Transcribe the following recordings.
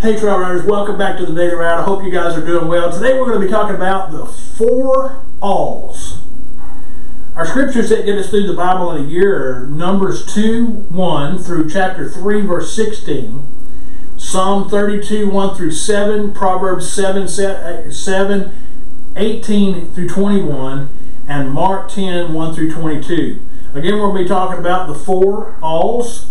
Hey Trail Riders, welcome back to the Daily Ride. I hope you guys are doing well. Today we're going to be talking about the four alls. Our scriptures that get us through the Bible in a year are Numbers 2 1 through chapter 3, verse 16, Psalm 32 1 through 7, Proverbs 7, eh, 7 18 through 21, and Mark 10 1 through 22. Again, we're going to be talking about the four alls.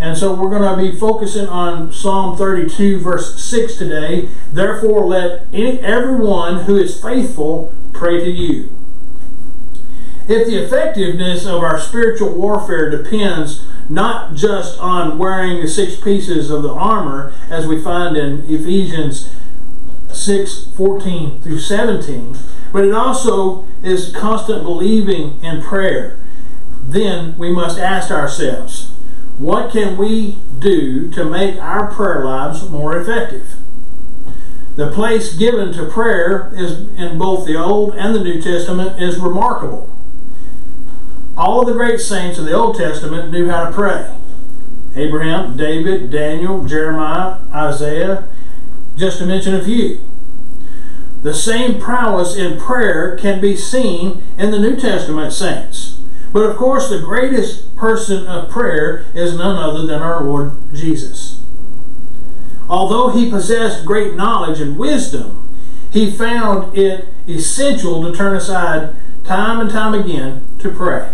And so we're going to be focusing on Psalm 32, verse 6 today. Therefore, let any, everyone who is faithful pray to you. If the effectiveness of our spiritual warfare depends not just on wearing the six pieces of the armor, as we find in Ephesians 6 14 through 17, but it also is constant believing in prayer, then we must ask ourselves what can we do to make our prayer lives more effective? The place given to prayer is in both the Old and the New Testament is remarkable. All of the great saints of the Old Testament knew how to pray. Abraham, David, Daniel, Jeremiah, Isaiah, just to mention a few. The same prowess in prayer can be seen in the New Testament saints. But of course, the greatest person of prayer is none other than our Lord Jesus. Although he possessed great knowledge and wisdom, he found it essential to turn aside time and time again to pray.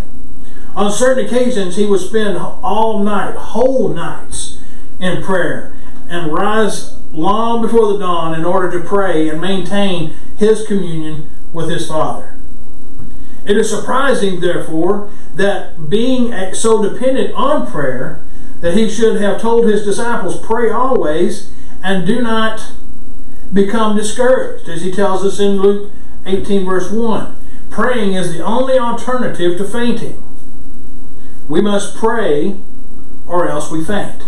On certain occasions, he would spend all night, whole nights, in prayer and rise long before the dawn in order to pray and maintain his communion with his Father. It is surprising, therefore, that being so dependent on prayer, that he should have told his disciples, Pray always and do not become discouraged, as he tells us in Luke 18, verse 1. Praying is the only alternative to fainting. We must pray or else we faint.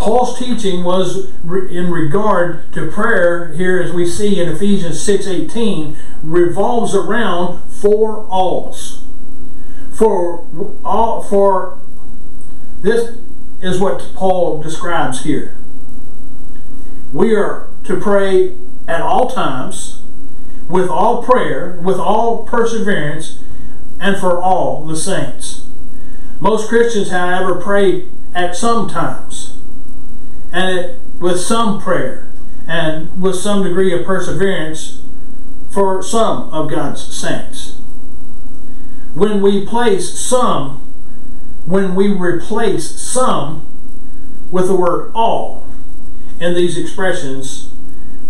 Paul's teaching was in regard to prayer here as we see in Ephesians 6:18 revolves around four alls. For all for this is what Paul describes here. We are to pray at all times with all prayer, with all perseverance, and for all the saints. Most Christians, however, pray at some times and it, with some prayer and with some degree of perseverance for some of God's saints. When we place some, when we replace some with the word all in these expressions,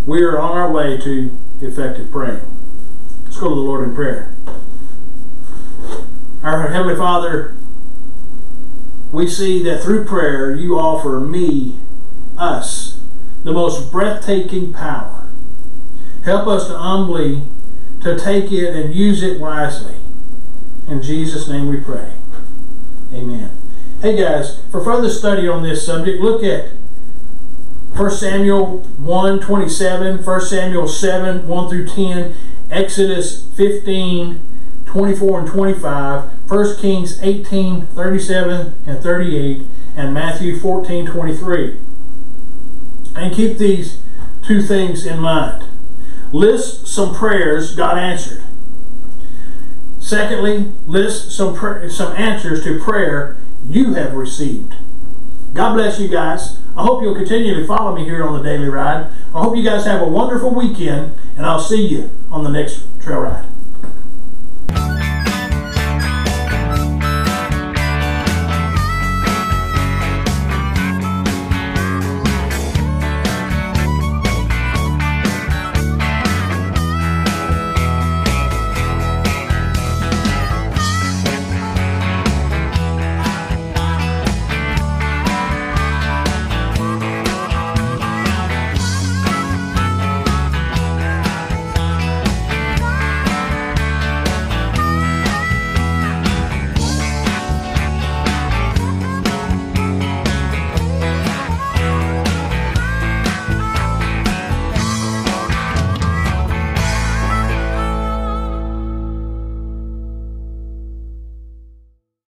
we are on our way to effective praying. Let's go to the Lord in prayer. Our Heavenly Father, we see that through prayer you offer me us the most breathtaking power. Help us to humbly to take it and use it wisely. In Jesus' name we pray. Amen. Hey guys, for further study on this subject, look at 1 Samuel 1 27, 1 Samuel 7 1 through 10, Exodus 15 24 and 25, 1 Kings 18 37 and 38, and Matthew 14 23. And keep these two things in mind. List some prayers God answered. Secondly, list some some answers to prayer you have received. God bless you guys. I hope you'll continue to follow me here on the Daily Ride. I hope you guys have a wonderful weekend, and I'll see you on the next trail ride.